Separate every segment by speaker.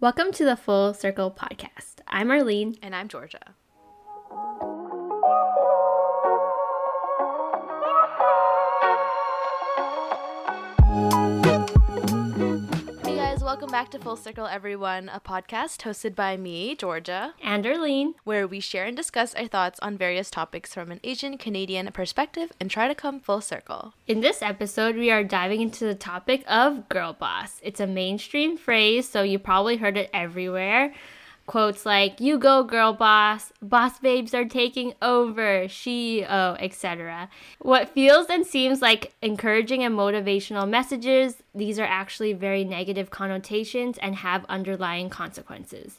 Speaker 1: Welcome to the Full Circle podcast. I'm Arlene.
Speaker 2: And I'm Georgia. Welcome back to Full Circle, everyone, a podcast hosted by me, Georgia,
Speaker 1: and Arlene,
Speaker 2: where we share and discuss our thoughts on various topics from an Asian Canadian perspective and try to come full circle.
Speaker 1: In this episode, we are diving into the topic of girl boss. It's a mainstream phrase, so you probably heard it everywhere. Quotes like, You go, girl boss, boss babes are taking over, she, oh, etc. What feels and seems like encouraging and motivational messages, these are actually very negative connotations and have underlying consequences.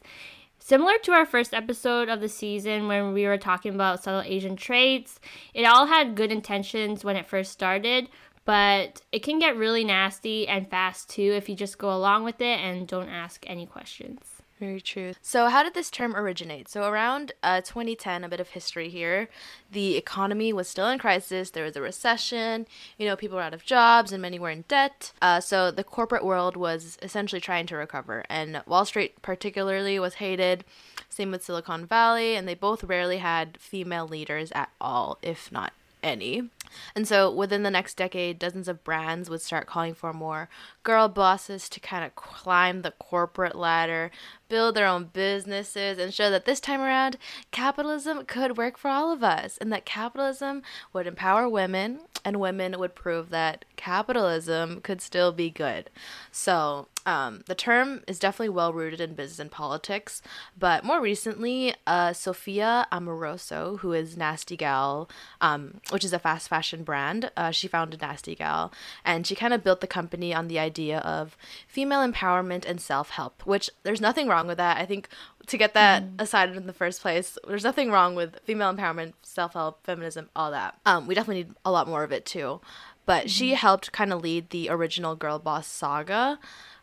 Speaker 1: Similar to our first episode of the season when we were talking about subtle Asian traits, it all had good intentions when it first started, but it can get really nasty and fast too if you just go along with it and don't ask any questions.
Speaker 2: Very true. So, how did this term originate? So, around uh, 2010, a bit of history here, the economy was still in crisis. There was a recession. You know, people were out of jobs and many were in debt. Uh, so, the corporate world was essentially trying to recover. And Wall Street, particularly, was hated. Same with Silicon Valley. And they both rarely had female leaders at all, if not any. And so within the next decade, dozens of brands would start calling for more girl bosses to kind of climb the corporate ladder, build their own businesses, and show that this time around, capitalism could work for all of us and that capitalism would empower women and women would prove that capitalism could still be good. So um, the term is definitely well rooted in business and politics, but more recently, uh, Sophia Amoruso, who is Nasty Gal, um, which is a fast fashion brand, uh, she founded Nasty Gal, and she kind of built the company on the idea of female empowerment and self help, which there's nothing wrong with that. I think to get that mm. aside in the first place, there's nothing wrong with female empowerment, self help, feminism, all that. Um, we definitely need a lot more of it too. But mm. she mm-hmm. helped kind of lead the original Girl Boss saga.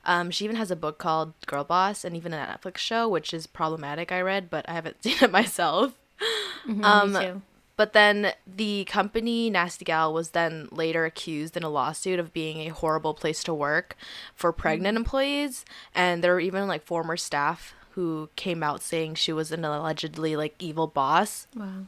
Speaker 2: Um, she even has a book called Girl Boss and even a Netflix show, which is problematic. I read, but I haven't seen it myself. Mm-hmm, um, but then the company Nasty Gal was then later accused in a lawsuit of being a horrible place to work for pregnant mm-hmm. employees, and there were even like former staff who came out saying she was an allegedly like evil boss. Wow.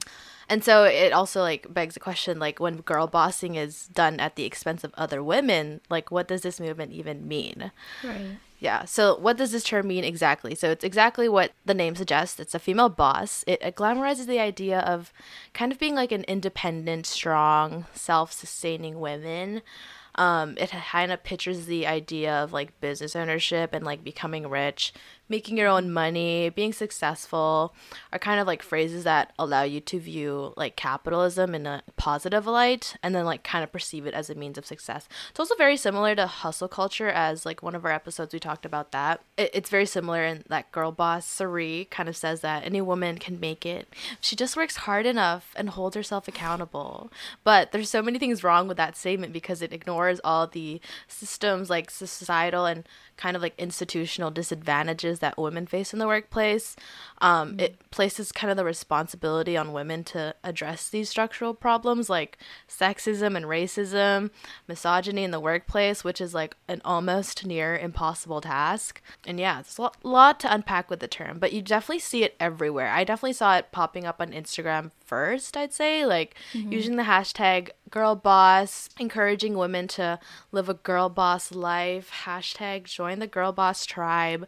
Speaker 2: And so it also like begs the question like when girl bossing is done at the expense of other women, like what does this movement even mean? Right. Yeah. So what does this term mean exactly? So it's exactly what the name suggests. It's a female boss. It, it glamorizes the idea of kind of being like an independent, strong, self-sustaining woman um, it kind of pictures the idea of like business ownership and like becoming rich, making your own money, being successful are kind of like phrases that allow you to view like capitalism in a positive light and then like kind of perceive it as a means of success. It's also very similar to hustle culture, as like one of our episodes we talked about that. It, it's very similar in that girl boss, Sari, kind of says that any woman can make it. She just works hard enough and holds herself accountable. But there's so many things wrong with that statement because it ignores all the systems like societal and kind of like institutional disadvantages that women face in the workplace. Um, mm-hmm. It places kind of the responsibility on women to address these structural problems like sexism and racism, misogyny in the workplace, which is like an almost near impossible task. And yeah, there's a lot to unpack with the term, but you definitely see it everywhere. I definitely saw it popping up on Instagram first, I'd say, like mm-hmm. using the hashtag girl boss, encouraging women to live a girl boss life, hashtag join the girl boss tribe.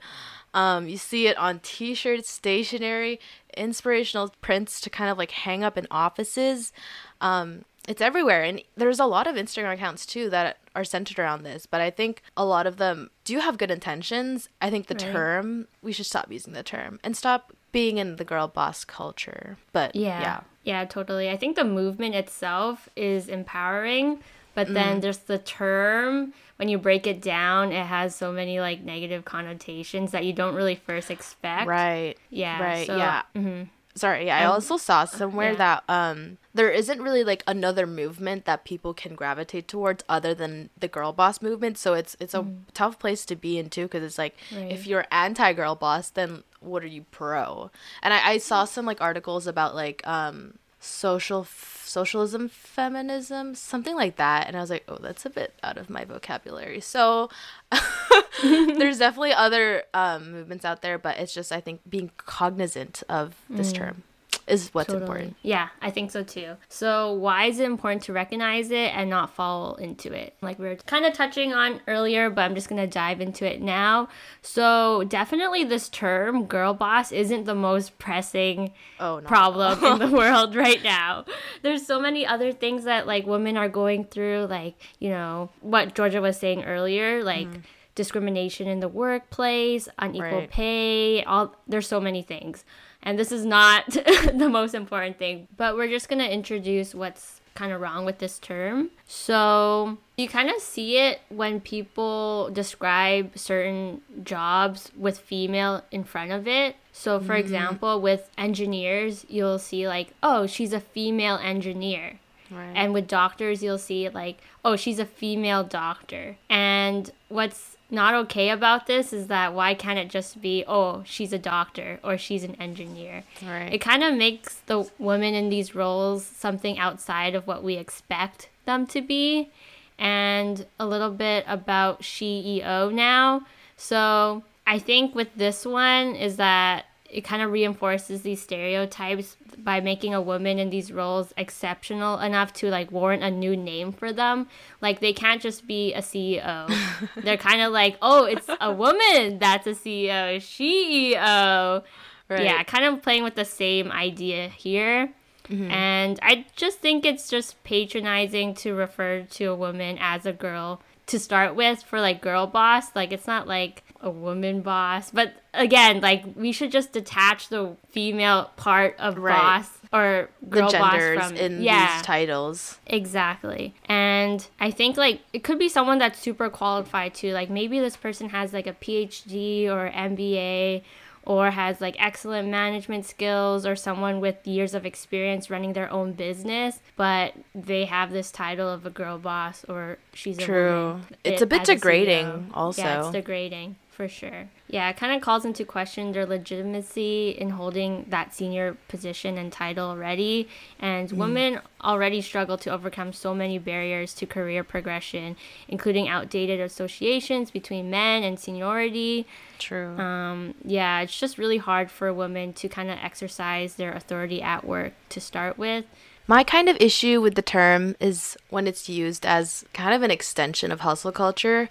Speaker 2: Um, you see it on t shirts, stationery, inspirational prints to kind of like hang up in offices. Um, it's everywhere. And there's a lot of Instagram accounts too that are centered around this, but I think a lot of them do have good intentions. I think the right. term, we should stop using the term and stop being in the girl boss culture. But yeah. Yeah,
Speaker 1: yeah totally. I think the movement itself is empowering, but mm. then just the term when you break it down, it has so many like negative connotations that you don't really first expect.
Speaker 2: Right.
Speaker 1: Yeah.
Speaker 2: Right. So, yeah. Mm-hmm. Sorry. Yeah. I also saw somewhere yeah. that um there isn't really like another movement that people can gravitate towards other than the girl boss movement. So it's it's a mm. tough place to be in too because it's like right. if you're anti girl boss, then what are you pro? And I, I saw some like articles about like um social socialism feminism something like that. And i was like oh that's a bit out of my vocabulary. So there's definitely other um, movements out there but it's just i think being cognizant of this mm. term is what's totally. important.
Speaker 1: Yeah, I think so too. So, why is it important to recognize it and not fall into it? Like we were kind of touching on earlier, but I'm just going to dive into it now. So, definitely this term girl boss isn't the most pressing oh, no. problem in the world right now. There's so many other things that like women are going through like, you know, what Georgia was saying earlier, like mm discrimination in the workplace, unequal right. pay, all there's so many things and this is not the most important thing, but we're just going to introduce what's kind of wrong with this term. So, you kind of see it when people describe certain jobs with female in front of it. So, for mm-hmm. example, with engineers, you'll see like, oh, she's a female engineer. Right. And with doctors, you'll see like, oh, she's a female doctor. And what's not okay about this is that why can't it just be oh she's a doctor or she's an engineer? Right. It kind of makes the women in these roles something outside of what we expect them to be and a little bit about ceo now. So i think with this one is that it kind of reinforces these stereotypes by making a woman in these roles exceptional enough to like warrant a new name for them. Like they can't just be a CEO. They're kind of like, oh, it's a woman that's a CEO, CEO. Right. Yeah, kind of playing with the same idea here. Mm-hmm. And I just think it's just patronizing to refer to a woman as a girl to start with for like girl boss. Like it's not like a woman boss. But again, like we should just detach the female part of right. boss or girl the genders boss from
Speaker 2: in yeah, these titles.
Speaker 1: Exactly. And I think like it could be someone that's super qualified too. Like maybe this person has like a PhD or MBA or has like excellent management skills or someone with years of experience running their own business, but they have this title of a girl boss or she's a
Speaker 2: True. it's it, a bit degrading a also.
Speaker 1: Yeah, it's degrading for sure. Yeah, it kind of calls into question their legitimacy in holding that senior position and title already. And mm. women already struggle to overcome so many barriers to career progression, including outdated associations between men and seniority.
Speaker 2: True.
Speaker 1: Um, yeah, it's just really hard for women to kind of exercise their authority at work to start with.
Speaker 2: My kind of issue with the term is when it's used as kind of an extension of hustle culture.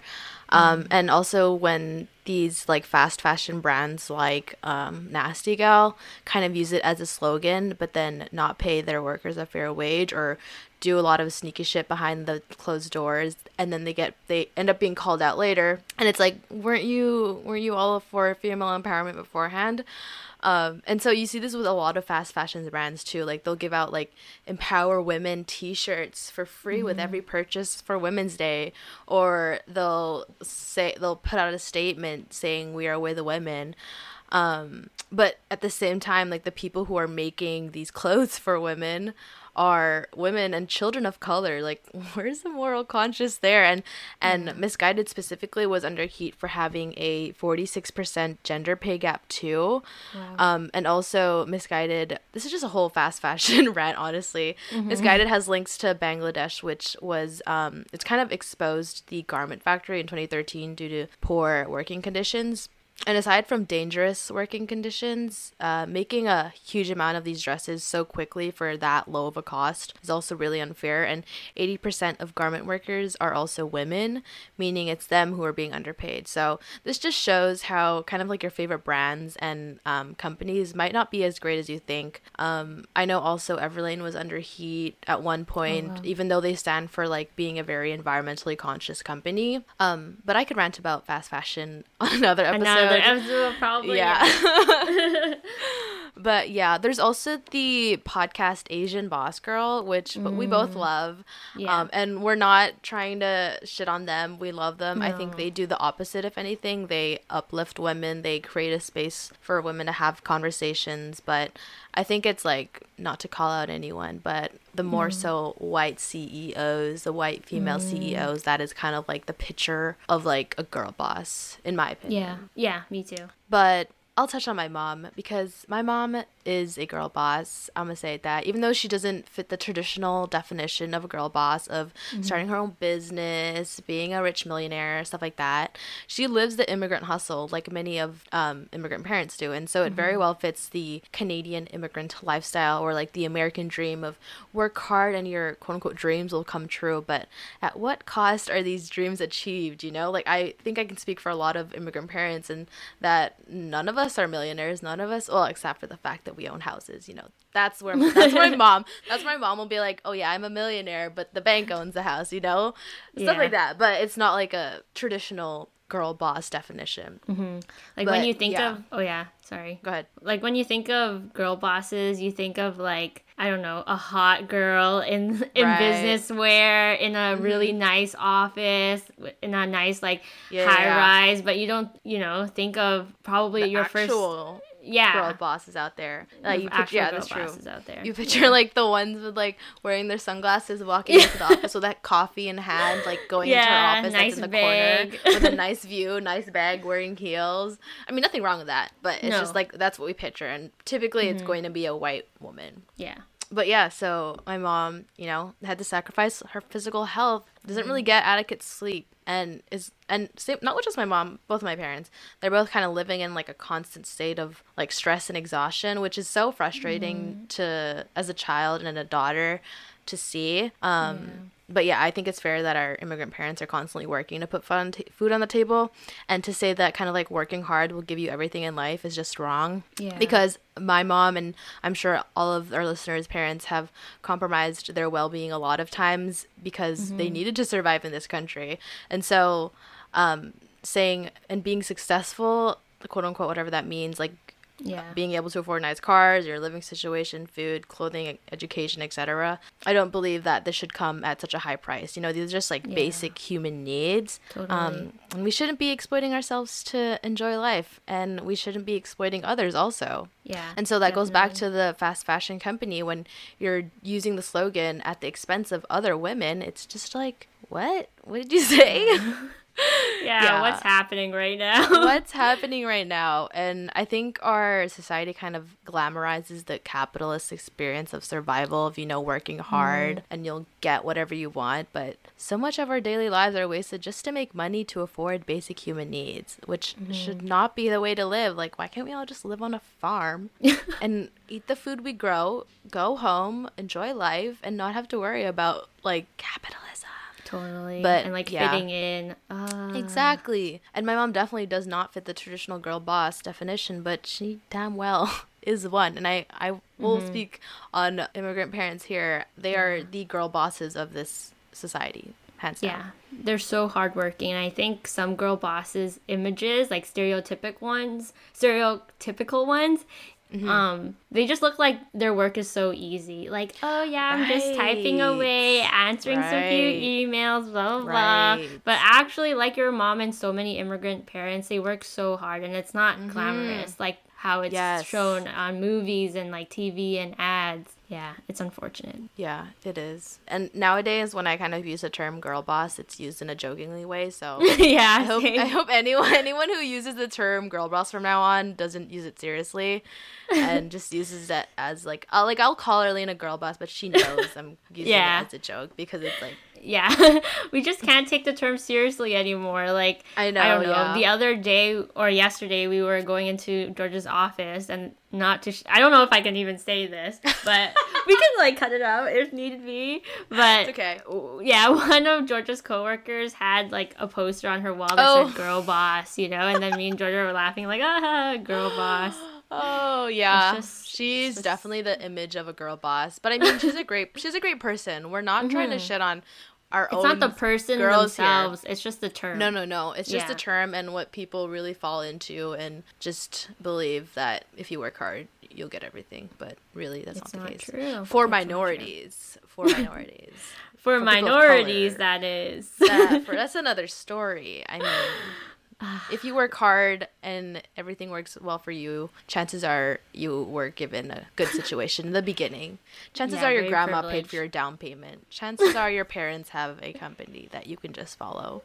Speaker 2: Um, and also when these like fast fashion brands like um, Nasty Gal kind of use it as a slogan, but then not pay their workers a fair wage or do a lot of sneaky shit behind the closed doors, and then they get they end up being called out later, and it's like, weren't you weren't you all for female empowerment beforehand? Um, and so you see this with a lot of fast fashion brands too. Like they'll give out like empower women T-shirts for free mm-hmm. with every purchase for Women's Day, or they'll say they'll put out a statement saying we are with the women. Um, but at the same time, like the people who are making these clothes for women are women and children of color. Like, where's the moral conscience there? And and mm. Missguided specifically was under heat for having a 46% gender pay gap too. Wow. Um, and also Missguided. This is just a whole fast fashion rant, honestly. Mm-hmm. Missguided has links to Bangladesh, which was um, it's kind of exposed the garment factory in 2013 due to poor working conditions and aside from dangerous working conditions, uh, making a huge amount of these dresses so quickly for that low of a cost is also really unfair. And 80% of garment workers are also women, meaning it's them who are being underpaid. So this just shows how kind of like your favorite brands and um, companies might not be as great as you think. Um, I know also Everlane was under heat at one point, oh, wow. even though they stand for like being a very environmentally conscious company. Um, but I could rant about fast fashion on another episode. Another episode, probably. Yeah. but yeah, there's also the podcast Asian Boss Girl, which mm. we both mm. love. Yeah. Um, and we're not trying to shit on them. We love them. No. I think they do the opposite, if anything. They uplift women, they create a space for women to have conversations. But I think it's like, not to call out anyone, but the more mm. so white CEOs, the white female mm. CEOs, that is kind of like the picture of like a girl boss, in my opinion.
Speaker 1: Yeah. Yeah, me too.
Speaker 2: But I'll touch on my mom because my mom is a girl boss. I'm gonna say that, even though she doesn't fit the traditional definition of a girl boss of
Speaker 1: Mm-hmm.
Speaker 2: starting her own business, being a rich millionaire, stuff like that. She lives the immigrant hustle like many of um, immigrant parents do, and so it
Speaker 1: Mm-hmm.
Speaker 2: very well fits the Canadian immigrant lifestyle or like the American dream of work hard and your quote unquote dreams will come true. But at what cost are these dreams achieved? You know, like I think I can speak for a lot of immigrant parents, and that none of us are millionaires. None of us, well, except for the fact that we own houses. You know, that's where that's my mom. That's my mom will be like, oh yeah, I'm a millionaire, but the bank owns the house. You know, stuff like that. But it's not like a traditional girl boss definition.
Speaker 1: Like
Speaker 2: But,
Speaker 1: when you think
Speaker 2: yeah.
Speaker 1: of oh yeah, sorry.
Speaker 2: Go ahead.
Speaker 1: Like when you think of girl bosses, you think of like I don't know, a hot girl in in
Speaker 2: Right. Mm-hmm.
Speaker 1: business wear in a really nice office in a nice like
Speaker 2: Yeah,
Speaker 1: high
Speaker 2: yeah.
Speaker 1: rise, but you don't, you know, think of probably
Speaker 2: The
Speaker 1: your first
Speaker 2: actual
Speaker 1: yeah.
Speaker 2: girl bosses out there. Like you picture, yeah, that's true.
Speaker 1: out there.
Speaker 2: You picture like the ones with like wearing their sunglasses, walking into the office with that coffee in hand, like going into
Speaker 1: Yeah,
Speaker 2: her office
Speaker 1: nice
Speaker 2: that's in the
Speaker 1: bag.
Speaker 2: corner with a nice view, nice bag, wearing heels. I mean, nothing wrong with that, but it's
Speaker 1: No.
Speaker 2: just like that's what we picture, and typically it's mm-hmm. going to be a white woman.
Speaker 1: yeah.
Speaker 2: But yeah, so my mom, you know, had to sacrifice her physical health. Doesn't really mm. get adequate sleep, and is and same, not just my mom, both my parents. They're both kind of living in like a constant state of like stress and exhaustion, which is so frustrating to as a child and a daughter to see. Um, But yeah, I think it's fair that our immigrant parents are constantly working to put food on, food on the table, and to say that kind of like working hard will give you everything in life is just wrong.
Speaker 1: Yeah.
Speaker 2: Because my mom and I'm sure all of our listeners' parents have compromised their well-being a lot of times because they needed to survive in this country, and so um, saying and being successful, quote unquote, whatever that means, like
Speaker 1: Yeah.
Speaker 2: being able to afford nice cars, your living situation, food, clothing, education, etc. I don't believe that this should come at such a high price. You know, these are just like
Speaker 1: Yeah.
Speaker 2: basic human needs.
Speaker 1: Totally.
Speaker 2: Um, and we shouldn't be exploiting ourselves to enjoy life, and we shouldn't be exploiting others also.
Speaker 1: yeah.
Speaker 2: And so that goes back to the fast fashion company when you're using the slogan at the expense of other women. It's just like, what? What did you say?
Speaker 1: yeah,
Speaker 2: yeah.
Speaker 1: what's happening right now?
Speaker 2: What's happening right now? And I think our society kind of glamorizes the capitalist experience of survival of, you know, working hard mm-hmm. and you'll get whatever you want. But so much of our daily lives are wasted just to make money to afford basic human needs, which should mm-hmm. not be the way to live. Like, why can't we all just live on a farm and eat the food we grow, go home, enjoy life, and not have to worry about like capitalism?
Speaker 1: Totally.
Speaker 2: But,
Speaker 1: and like
Speaker 2: yeah.
Speaker 1: fitting in. Uh,
Speaker 2: Exactly. And my mom definitely does not fit the traditional girl boss definition, but she damn well is one. And I, I will
Speaker 1: Mm-hmm.
Speaker 2: speak on immigrant parents here. They are the girl bosses of this society, hands down.
Speaker 1: Yeah, they're so hardworking. And I think some girl bosses images, like stereotypic ones, stereotypical ones,
Speaker 2: Mm-hmm.
Speaker 1: um, they just look like their work is so easy. Like, oh yeah, I'm just typing away, answering some
Speaker 2: few
Speaker 1: emails, blah blah
Speaker 2: Right.
Speaker 1: blah. But actually, like your mom and so many immigrant parents, they work so hard, and it's not glamorous like how it's
Speaker 2: Mm-hmm. Yes.
Speaker 1: shown on movies and like TV and ads. Yeah, it's unfortunate.
Speaker 2: Yeah, it is. And nowadays, when I kind of use the term girl boss, it's used in a jokingly way. So
Speaker 1: yeah,
Speaker 2: I hope. I hope anyone anyone who uses the term girl boss from now on doesn't use it seriously, and just uses it as like I'll like I'll call Arlene a girl boss, but she knows I'm using
Speaker 1: Yeah.
Speaker 2: it as a joke because it's like
Speaker 1: yeah we just can't take the term seriously anymore like
Speaker 2: I know,
Speaker 1: i don't know
Speaker 2: yeah.
Speaker 1: the other day or yesterday we were going into george's office and not to sh- i don't know if i can even say this but we can like cut it out if need be but
Speaker 2: It's okay.
Speaker 1: yeah one of george's coworkers had like a poster on her wall that
Speaker 2: Oh.
Speaker 1: said girl boss you know and then me and georgia were laughing like ah girl boss
Speaker 2: Oh yeah,
Speaker 1: just-
Speaker 2: she's
Speaker 1: just-
Speaker 2: definitely the image of a girl boss. But I mean, she's a great she's a great person. We're not trying to shit on our
Speaker 1: it's
Speaker 2: own.
Speaker 1: not the person
Speaker 2: girls here.
Speaker 1: themselves it's just the term
Speaker 2: no, no, no. It's just
Speaker 1: Yeah.
Speaker 2: a term and what people really fall into, and just believe that if you work hard, you'll get everything. But really, that's
Speaker 1: It's
Speaker 2: not the
Speaker 1: not
Speaker 2: case.
Speaker 1: true.
Speaker 2: For
Speaker 1: true.
Speaker 2: minorities, for minorities,
Speaker 1: for,
Speaker 2: of
Speaker 1: minorities that is
Speaker 2: that, for, that's another story. I mean. If you work hard and everything works well for you, chances are you were given a good situation in the beginning. Chances
Speaker 1: Yeah,
Speaker 2: are your grandma paid for your down payment. Chances are your parents have a company that you can just follow.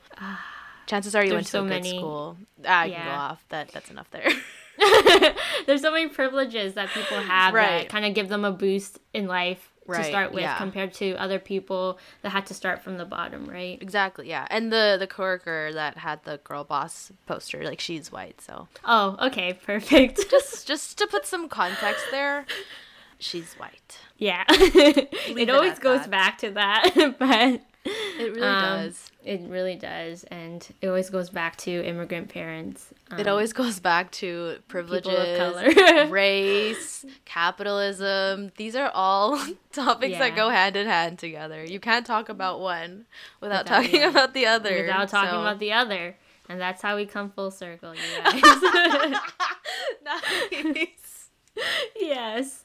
Speaker 2: Chances are you went
Speaker 1: There's
Speaker 2: to a good
Speaker 1: many-
Speaker 2: school. Ah, can go off. That that's enough there.
Speaker 1: there's so many privileges that people have
Speaker 2: Right.
Speaker 1: that kind of give them a boost in life to start with
Speaker 2: yeah.
Speaker 1: compared to other people that had to start from the bottom, right?
Speaker 2: Exactly, yeah. And the the coworker that had the girl boss poster, like she's white, so
Speaker 1: Oh, okay, perfect.
Speaker 2: just just to put some context there, she's white.
Speaker 1: yeah.
Speaker 2: it
Speaker 1: it always
Speaker 2: at
Speaker 1: goes
Speaker 2: that.
Speaker 1: back to that, but
Speaker 2: It really
Speaker 1: Um,
Speaker 2: does.
Speaker 1: it really does and it always goes back to immigrant parents.
Speaker 2: It
Speaker 1: Um,
Speaker 2: always goes back to privileges, of
Speaker 1: color.
Speaker 2: race, capitalism. These are all topics that go hand in hand together. You can't talk about one without,
Speaker 1: Without
Speaker 2: talking
Speaker 1: other.
Speaker 2: about the other.
Speaker 1: without talking
Speaker 2: So-
Speaker 1: about the other. And that's how we come full circle, you guys.
Speaker 2: nice.
Speaker 1: yes.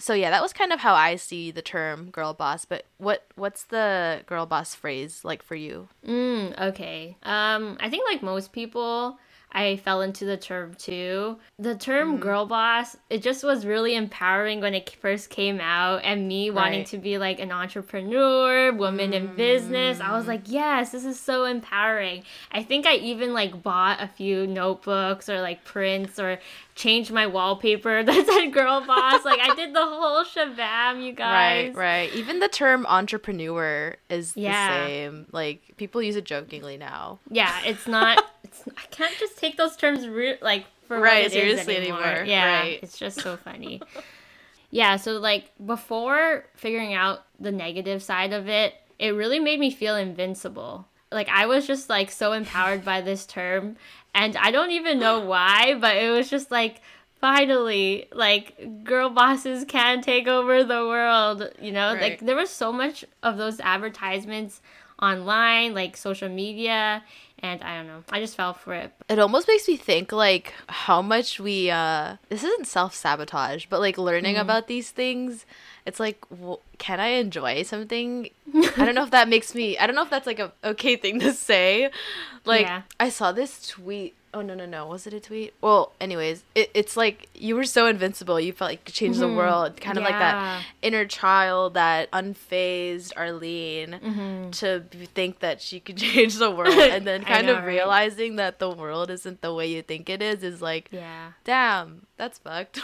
Speaker 2: So yeah, that was kind of how I see the term girl boss. But what what's the girl boss phrase like for you?
Speaker 1: Mm, okay. Um, I think like most people, I fell into the term too. The term
Speaker 2: Mm-hmm.
Speaker 1: girl boss, it just was really empowering when it first came out, and me wanting to be like an entrepreneur, woman in business. I was
Speaker 2: Mm.
Speaker 1: like, yes, this is so empowering. I think I even like bought a few notebooks or like prints or changed my wallpaper that said girl boss. like I did the whole shabam, you guys.
Speaker 2: Right, right. Even the term entrepreneur is
Speaker 1: Yeah.
Speaker 2: the same. Like people use it jokingly now.
Speaker 1: Yeah, it's not. It's I can't just take those terms re- like for what
Speaker 2: Right,
Speaker 1: is
Speaker 2: seriously
Speaker 1: anymore.
Speaker 2: anymore,
Speaker 1: Yeah,
Speaker 2: right.
Speaker 1: it's just so funny. yeah, so like before figuring out the negative side of it, it really made me feel invincible. Like I was just like so empowered by this term, and I don't even know why, but it was just like finally like girl bosses can take over the world you know like there was so much of those advertisements online like social media and i don't know i just fell for it
Speaker 2: It almost makes me think like how much we uh this isn't self-sabotage, but like learning
Speaker 1: Mm-hmm.
Speaker 2: about these things, it's like w- can I enjoy something? I don't know if that makes me I don't know if that's like a okay thing to say. Like
Speaker 1: Yeah.
Speaker 2: I saw this tweet Oh no no no! Was it a tweet? Well, anyways, it, it's like you were so invincible. You felt like you could change the world, kind of like that
Speaker 1: Mm-hmm.
Speaker 2: Inner child, that unfazed Arlene,
Speaker 1: Mm-hmm.
Speaker 2: to think that she could change the world, and then kind
Speaker 1: know,
Speaker 2: of
Speaker 1: right?
Speaker 2: realizing that the world isn't the way you think it is is like,
Speaker 1: yeah
Speaker 2: damn, that's fucked.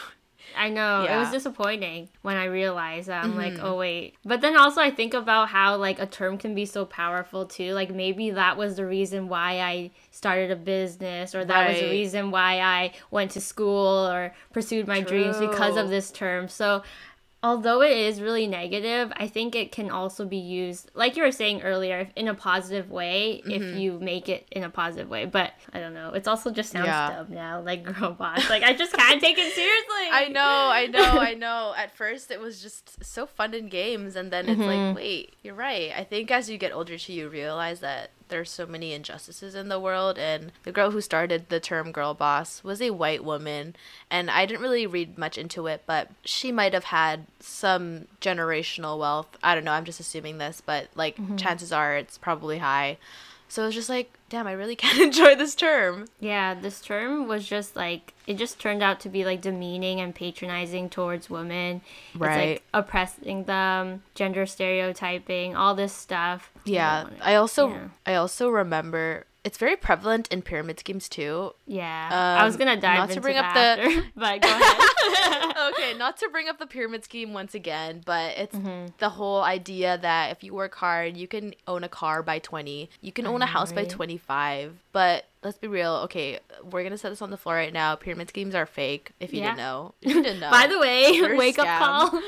Speaker 1: I know. It was
Speaker 2: Mm-hmm.
Speaker 1: disappointing when I realized that. I'm like, oh, wait. But then also, I think about how, like, a term can be so powerful, too. Like, maybe that was the reason why I started a business, or that was the reason why I went to school or pursued my dreams because of this term. So, although it is really negative, I think it can also be used, like you were saying earlier, in a positive way if
Speaker 2: Mm-hmm.
Speaker 1: you make it in a positive way. But I don't know. It's also just sounds
Speaker 2: Yeah.
Speaker 1: dumb now, like girl boss. Like, I just can't take it seriously.
Speaker 2: I know, I know, I know. At first, it was just so fun in games, and then it's
Speaker 1: Mm-hmm.
Speaker 2: like, wait, you're right. I think as you get older, too, you realize that there's so many injustices in the world. And the girl who started the term "girl boss" was a white woman, and I didn't really read much into it, but she might have had some generational wealth. I don't know. I'm just assuming this, but like
Speaker 1: Mm-hmm.
Speaker 2: chances are it's probably high. So it's just like, damn, I really can't enjoy this term.
Speaker 1: Yeah, this term was just like it just turned out to be like demeaning and patronizing towards women. It's
Speaker 2: Right.
Speaker 1: like oppressing them, gender stereotyping, all this stuff.
Speaker 2: Yeah,
Speaker 1: don't
Speaker 2: I also
Speaker 1: yeah.
Speaker 2: I also remember it's very prevalent in pyramid schemes too.
Speaker 1: Yeah. I was
Speaker 2: Um,
Speaker 1: gonna dive
Speaker 2: not
Speaker 1: into
Speaker 2: to bring
Speaker 1: that
Speaker 2: up the-
Speaker 1: after, but go ahead.
Speaker 2: okay, not to bring up the pyramid scheme once again, but it's
Speaker 1: Mm-hmm.
Speaker 2: the whole idea that if you work hard, you can own a car by 20. You can own a house by 25. But let's be real. Okay, we're going to set this on the floor right now. Pyramid schemes are fake if you
Speaker 1: Yeah.
Speaker 2: didn't know. You didn't know.
Speaker 1: By the way, wake up
Speaker 2: scam.
Speaker 1: call.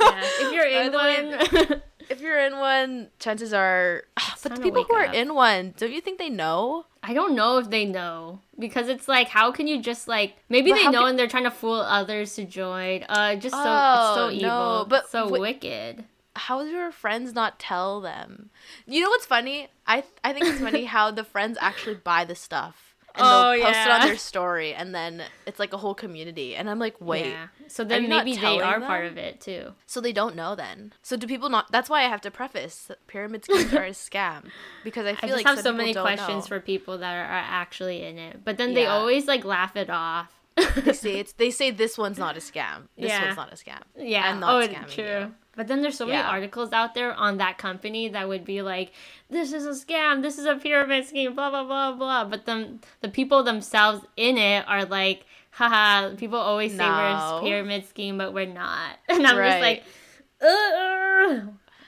Speaker 1: yeah, if you're in one.
Speaker 2: You're in one, chances are but the people who are
Speaker 1: up.
Speaker 2: in one, don't you think they know?
Speaker 1: I don't know if they know because it's like how can you just like maybe
Speaker 2: But
Speaker 1: they know
Speaker 2: can-
Speaker 1: and they're trying to fool others to join. Uh, just so it's
Speaker 2: Oh,
Speaker 1: so
Speaker 2: no,
Speaker 1: evil,
Speaker 2: but
Speaker 1: so
Speaker 2: wh-
Speaker 1: wicked.
Speaker 2: how do your friends not tell them? You know what's funny? I I think it's funny how the friends actually buy the stuff and
Speaker 1: Oh,
Speaker 2: they'll post it on their story, and then it's like a whole community. And I'm like, wait,
Speaker 1: Yeah. So then maybe they are part of it too.
Speaker 2: so they don't know then? So do people not? That's why I have to preface pyramid schemes are a scam because I
Speaker 1: I
Speaker 2: feel
Speaker 1: just
Speaker 2: like
Speaker 1: have so many questions
Speaker 2: know.
Speaker 1: for people that are, are actually in it, but then they always like laugh it off.
Speaker 2: they say it's they say this one's not a scam. This
Speaker 1: Yeah.
Speaker 2: one's not a scam.
Speaker 1: yeah. Oh,
Speaker 2: scamming
Speaker 1: true.
Speaker 2: you.
Speaker 1: But then there's so many articles out there on that company that would be like, "This is a scam. This is a pyramid scheme." Blah blah blah blah. But then the people themselves in it are like haha, people always say we're a pyramid scheme, but we're not. And I'm just like, Ugh.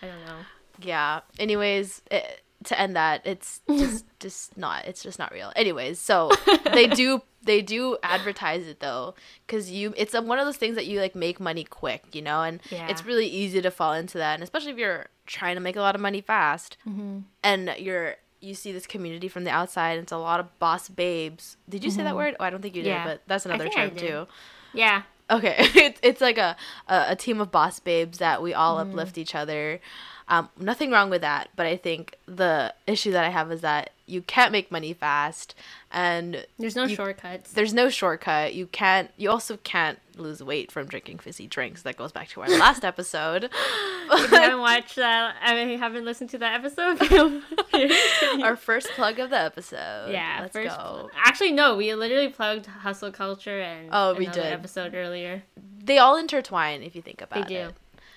Speaker 1: I don't know.
Speaker 2: yeah anyways it, to end that it's just just not it's just not real anyways so they do they do advertise it though because you it's one of those things that you like make money quick you know and
Speaker 1: Yeah.
Speaker 2: it's really easy to fall into that and especially if you're trying to make a lot of money fast
Speaker 1: Mm-hmm.
Speaker 2: and you're you see this community from the outside it's a lot of boss babes did you say that word oh i don't think you did
Speaker 1: Mm-hmm. Yeah.
Speaker 2: but that's another term too
Speaker 1: Yeah.
Speaker 2: Okay, it's it's like a, a a team of boss babes that we all
Speaker 1: Mm-hmm.
Speaker 2: uplift each other. Um, nothing wrong with that, but I think the issue that I have is that you can't make money fast, and
Speaker 1: There's no
Speaker 2: You-
Speaker 1: shortcuts.
Speaker 2: there's no shortcut. You can't. You also can't lose weight from drinking fizzy drinks. That goes back to our last episode.
Speaker 1: if you haven't watched that, I mean, haven't listened to that episode.
Speaker 2: our first plug of the episode.
Speaker 1: yeah,
Speaker 2: let's
Speaker 1: first.
Speaker 2: go.
Speaker 1: Actually, no, we literally plugged hustle culture and
Speaker 2: Oh, we did.
Speaker 1: episode earlier.
Speaker 2: They all intertwine if you think about it.
Speaker 1: They do.
Speaker 2: it.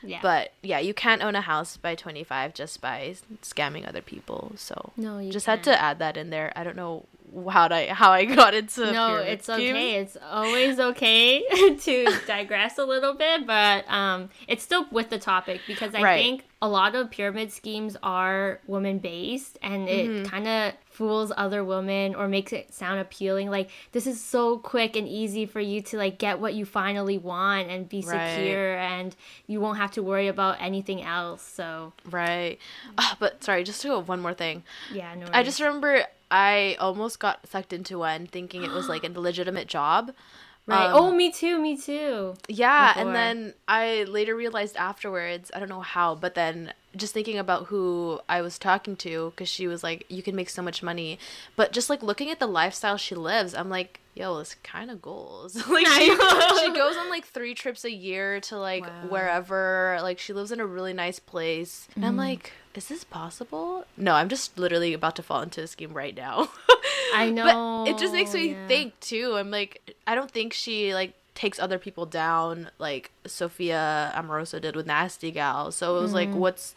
Speaker 1: Yeah.
Speaker 2: But yeah, you can't own a house by 25 just by scamming other people. So
Speaker 1: no, you
Speaker 2: just had
Speaker 1: can't.
Speaker 2: to add that in there. I don't know how I how I got into
Speaker 1: No, it's okay. It's always okay to digress a little bit, but um, it's still with the topic because I
Speaker 2: Right.
Speaker 1: think a lot of pyramid schemes are woman based and it
Speaker 2: Mm-hmm.
Speaker 1: kind of fools other women or makes it sound appealing. Like, this is so quick and easy for you to like get what you finally want and be
Speaker 2: Right.
Speaker 1: secure and you won't have to worry about anything else. So,
Speaker 2: Right. Ah, but sorry, just to go one more thing.
Speaker 1: yeah, no.
Speaker 2: I just remember I almost got sucked into one thinking it was like a legitimate job.
Speaker 1: Right.
Speaker 2: um,
Speaker 1: oh, me too. Me too.
Speaker 2: Yeah,
Speaker 1: before.
Speaker 2: and then I later realized afterwards, I don't know how, but then just thinking about who I was talking to cuz she was like you can make so much money, but just like looking at the lifestyle she lives, I'm like, yo, it's kind of goals. like she, she goes on like 3 trips a year to like
Speaker 1: Wow.
Speaker 2: wherever, like she lives in a really nice place. And
Speaker 1: Mm-hmm.
Speaker 2: I'm like, is this possible? No, I'm just literally about to fall into a scheme right now.
Speaker 1: I know.
Speaker 2: But it just makes me
Speaker 1: yeah.
Speaker 2: think too. I'm like, I don't think she like takes other people down like Sophia Amoruso did with Nasty Gal. So it was like, what's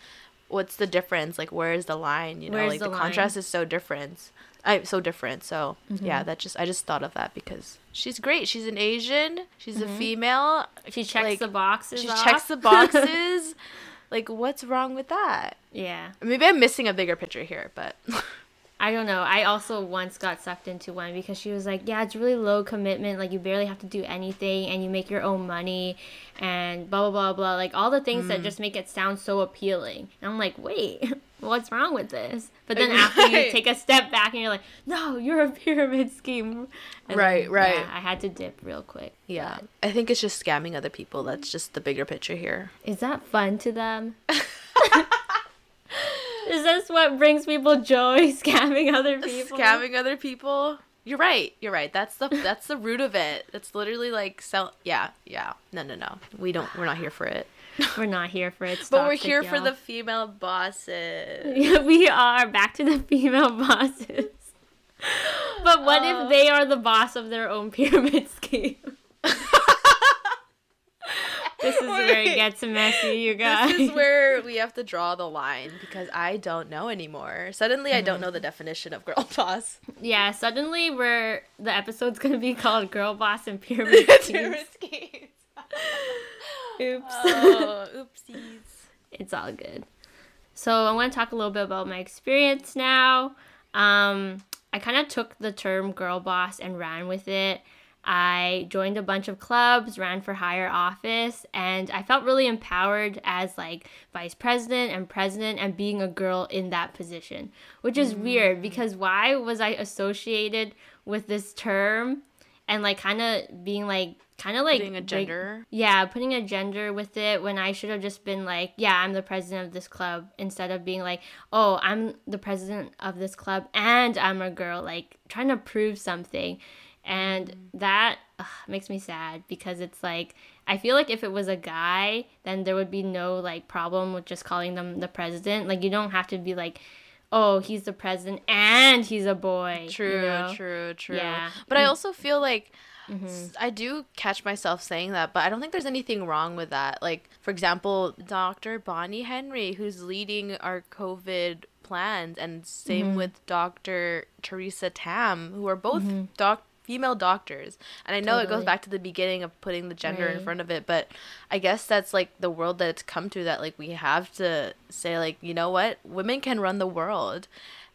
Speaker 2: what's the difference? Like, where's the line? You know,
Speaker 1: Mm-hmm. Where's
Speaker 2: like
Speaker 1: the
Speaker 2: the, contrast is so different. I so different. So
Speaker 1: Mm-hmm.
Speaker 2: yeah, that just I just thought of that because she's great. She's an Asian. She's
Speaker 1: Mm-hmm.
Speaker 2: a female.
Speaker 1: She checks
Speaker 2: like,
Speaker 1: the boxes.
Speaker 2: She
Speaker 1: off.
Speaker 2: checks the boxes. like, what's wrong with that?
Speaker 1: yeah.
Speaker 2: Maybe I'm missing a bigger picture here, but
Speaker 1: I don't know. I also once got sucked into one because she was like, "Yeah, it's really low commitment. Like you barely have to do anything, and you make your own money, and blah blah blah blah. Like all the things
Speaker 2: Mm.
Speaker 1: that just make it sound so appealing." And I'm like, "Wait, what's wrong with this?" But then after you take a step back and you're like, "No, you're a pyramid scheme." And
Speaker 2: Right,
Speaker 1: then,
Speaker 2: right.
Speaker 1: Yeah, I had to dip real quick.
Speaker 2: yeah, I think it's just scamming other people. That's just the bigger picture here.
Speaker 1: Is that fun to them? Is this what brings people joy? Scamming other people?
Speaker 2: scamming other people. You're right. You're right. That's the that's the root of it. It's literally like sell. Yeah, yeah. No, no, no. We don't. We're not here for it.
Speaker 1: We're not here for it.
Speaker 2: But we're here for
Speaker 1: y'all.
Speaker 2: the female bosses.
Speaker 1: Yeah, we are back to the female bosses. But what
Speaker 2: Uh.
Speaker 1: if they are the boss of their own pyramid scheme? This is where it gets messy, you guys.
Speaker 2: This is where we have to draw the line because I don't know anymore. Suddenly, I
Speaker 1: Mm-hmm.
Speaker 2: don't know the definition of girl boss.
Speaker 1: yeah, suddenly we're the episode's gonna be called "Girl Boss and Pyramid Schemes."
Speaker 2: Pyramid schemes.
Speaker 1: Oops.
Speaker 2: Oh, oopsies.
Speaker 1: it's all good. So I want to talk a little bit about my experience now. Um, I kind of took the term girl boss and ran with it. I joined a bunch of clubs, ran for higher office, and I felt really empowered as like vice president and president and being a girl in that position, which is mm. weird because why was I associated with this term and like kind of being like kind of like
Speaker 2: Putting a gender.
Speaker 1: yeah, putting a gender with it when I should have just been like, yeah, I'm the president of this club instead of being like, oh, I'm the president of this club and I'm a girl, like trying to prove something. And that ugh, makes me sad because it's like, I feel like if it was a guy, then there would be no like problem with just calling them the president. Like, you don't have to be like, oh, he's the president and he's a boy. you
Speaker 2: True,
Speaker 1: know?
Speaker 2: true, true.
Speaker 1: Yeah.
Speaker 2: But I also feel like
Speaker 1: Mm-hmm.
Speaker 2: I do catch myself saying that, but I don't think there's anything wrong with that. Like, for example, Dr. Bonnie Henry, who's leading our COVID plans, and same
Speaker 1: Mm-hmm.
Speaker 2: with Dr. Teresa Tam, who are both doc female doctors. And I know it goes back to the beginning of putting the gender in front of it, but I guess that's like the world that it's come to that like we have to say like, you know what? Women can run the world.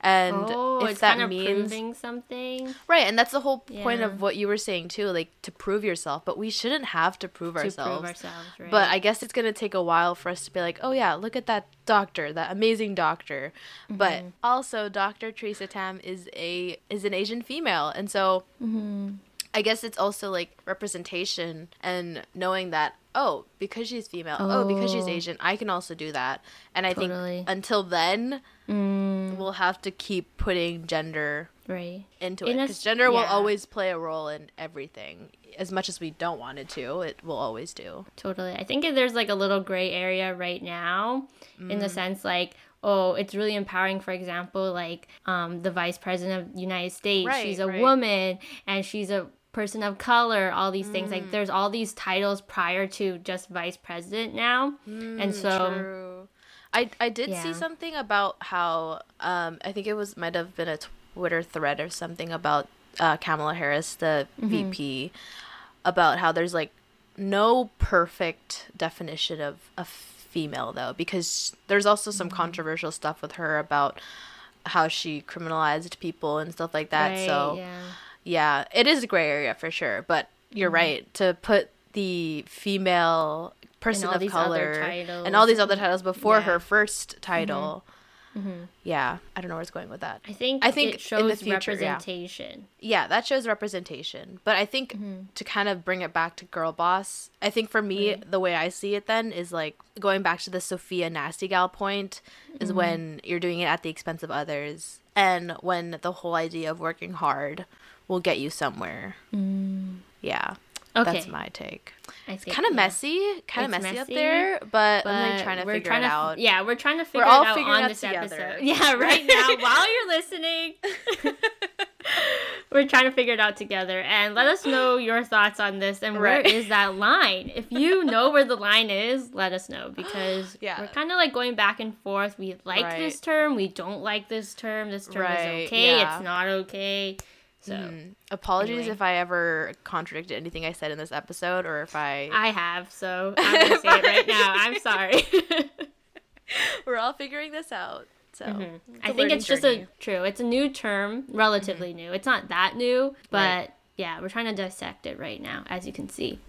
Speaker 2: And
Speaker 1: oh,
Speaker 2: if that means
Speaker 1: proving something
Speaker 2: Right, and that's the whole point
Speaker 1: Yeah.
Speaker 2: of what you were saying too, like to prove yourself, but we shouldn't have to prove
Speaker 1: to
Speaker 2: ourselves.
Speaker 1: prove ourselves, right?
Speaker 2: But I guess it's gonna take a while for us to be like, oh yeah, look at that doctor, that amazing doctor. But
Speaker 1: Mm-hmm.
Speaker 2: also, Doctor Teresa Tam is a is an Asian female, and so
Speaker 1: Mm-hmm.
Speaker 2: I guess it's also like representation and knowing that oh because she's female, oh, because she's
Speaker 1: Oh.
Speaker 2: Asian, I can also do that. And I
Speaker 1: Totally.
Speaker 2: think until then,
Speaker 1: Mm,
Speaker 2: we'll have to keep putting gender
Speaker 1: right.
Speaker 2: into
Speaker 1: In
Speaker 2: it because gender will always play a role in everything. As much as we don't want it to, it will always do.
Speaker 1: Totally. I think there's like a little gray area right now in
Speaker 2: Mm.
Speaker 1: the sense like oh, it's really empowering for example like um the vice president of the United States,
Speaker 2: Right,
Speaker 1: she's a
Speaker 2: right.
Speaker 1: woman and she's a person of color, all these things
Speaker 2: Mm.
Speaker 1: like there's all these titles prior to just vice president now. and so
Speaker 2: Mm, True. I I did see something about how um I think it was might have been a Twitter thread or something about uh, Kamala Harris, the
Speaker 1: Mm-hmm.
Speaker 2: VP, about how there's like no perfect definition of a female though because there's also some
Speaker 1: Mm-hmm.
Speaker 2: controversial stuff with her about how she criminalized people and stuff like that.
Speaker 1: right,
Speaker 2: so
Speaker 1: yeah.
Speaker 2: Yeah, it is a gray area for sure, but you're
Speaker 1: Mm-hmm.
Speaker 2: right to put the female person of color and all these other titles before
Speaker 1: Yeah. Mm-hmm.
Speaker 2: her first title. Yeah, I don't know where it's going with that.
Speaker 1: I think
Speaker 2: I think in
Speaker 1: it
Speaker 2: the
Speaker 1: shows
Speaker 2: future, yeah.
Speaker 1: representation.
Speaker 2: Yeah, that shows representation. But I think
Speaker 1: Mm-hmm.
Speaker 2: to kind of bring it back to Girl Boss, I think for me, the way I see it then is like going back to the Sophia Nasty Gal point is
Speaker 1: Mm-hmm.
Speaker 2: when you're doing it at the expense of others and when the whole idea of working hard will get you somewhere. Mm. Yeah.
Speaker 1: Okay.
Speaker 2: That's my take.
Speaker 1: I think
Speaker 2: Kind of
Speaker 1: yeah.
Speaker 2: messy, kind of
Speaker 1: It's
Speaker 2: messy, up there, but, I'm like trying to figure it
Speaker 1: to,
Speaker 2: out.
Speaker 1: Yeah, we're trying to figure
Speaker 2: all
Speaker 1: it out on
Speaker 2: it
Speaker 1: this
Speaker 2: together.
Speaker 1: episode. Yeah, right now while you're listening, we're trying to figure it out together. And let us know your thoughts on this and where
Speaker 2: Right.
Speaker 1: is that line? If you know where the line is, let us know because
Speaker 2: Yeah.
Speaker 1: we're kind of like going back and forth. We like this term, we don't like this term. This term
Speaker 2: Right,
Speaker 1: is okay,
Speaker 2: yeah.
Speaker 1: it's not okay. So
Speaker 2: Mm. Apologies
Speaker 1: Anyway.
Speaker 2: if I ever contradicted anything I said in this episode or if I.
Speaker 1: I have, so I'm gonna say it right now. I'm sorry.
Speaker 2: We're all figuring this out. So
Speaker 1: Mhm.
Speaker 2: it's
Speaker 1: I think it's just a true. It's a new term, relatively new. It's not that new, but
Speaker 2: Right.
Speaker 1: yeah, we're trying to dissect it right now, as you can see.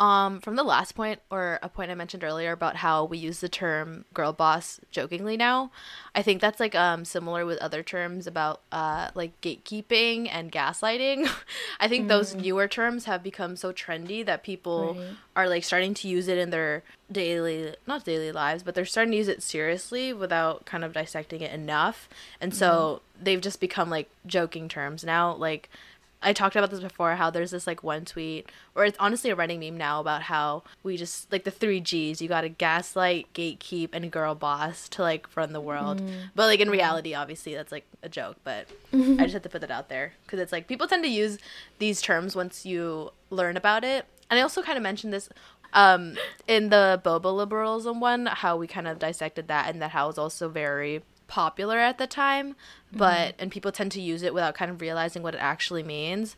Speaker 2: Um, from the last point or a point I mentioned earlier about how we use the term girl boss jokingly now, I think that's like um similar with other terms about uh like gatekeeping and gaslighting. I think those newer terms have become so trendy that people
Speaker 1: Right.
Speaker 2: are like starting to use it in their daily not daily lives, but they're starting to use it seriously without kind of dissecting it enough. And so they've just become like joking terms now like I talked about this before how there's this like one tweet or it's honestly a running meme now about how we just like the three G's you got to gaslight, gatekeep, and girl boss to like run the world. But like in reality, obviously that's like a joke. But I just had to put that out there because it's like people tend to use these terms once you learn about it. And I also kind of mentioned this um in the boba liberalism one how we kind of dissected that and that how it was also very popular at the time but and people tend to use it without kind of realizing what it actually means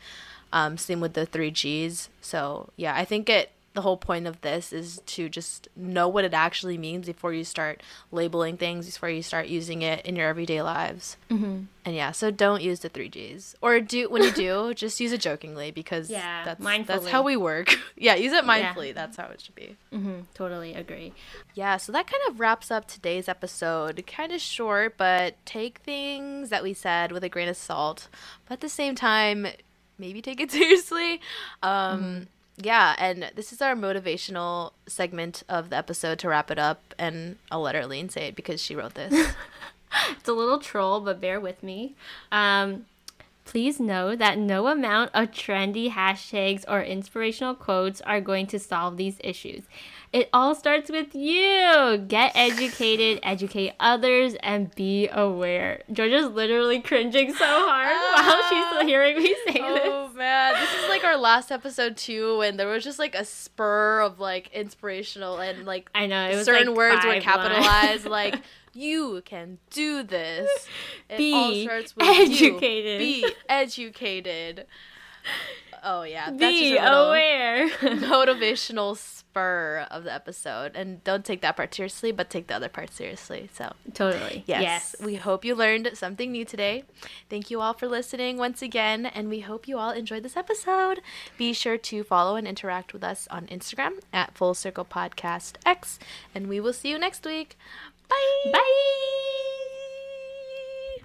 Speaker 2: um same with the three g's. So yeah i think it the whole point of this is to just know what it actually means before you start labeling things before you start using it in your everyday lives
Speaker 1: Mm-hmm.
Speaker 2: and yeah so don't use the three g's or do when you do just use it jokingly because
Speaker 1: Yeah,
Speaker 2: that's that's how we work yeah use it
Speaker 1: Yeah.
Speaker 2: mindfully that's how it should be
Speaker 1: hmm totally agree.
Speaker 2: yeah, so that kind of wraps up today's episode. Kind of short, but take things that we said with a grain of salt, but at the same time, maybe take it seriously. Um, Yeah, and this is our motivational segment of the episode to wrap it up, and I'll let Arlene say it because she wrote this.
Speaker 1: It's a little troll, but bear with me. Um, please know that no amount of trendy hashtags or inspirational quotes are going to solve these issues. It all starts with you. Get educated, educate others, and be aware. Georgia's literally cringing so hard while she's hearing me say this.
Speaker 2: Man, this is like our last episode too, and there was just like a spur of like inspirational and like
Speaker 1: I know
Speaker 2: certain
Speaker 1: like
Speaker 2: words were capitalized,
Speaker 1: lines.
Speaker 2: like you can do this. It
Speaker 1: Be
Speaker 2: all starts with
Speaker 1: educated.
Speaker 2: You. Be educated. Oh yeah, that's
Speaker 1: Be
Speaker 2: just a
Speaker 1: aware.
Speaker 2: motivational spur of the episode, and don't take that part seriously, but take the other part seriously. So
Speaker 1: totally.
Speaker 2: yes,
Speaker 1: Yes.
Speaker 2: we hope you learned something new today. Thank you all for listening once again, and we hope you all enjoyed this episode. Be sure to follow and interact with us on Instagram at Full Circle Podcast X, and we will see you next week. Bye.
Speaker 1: Bye.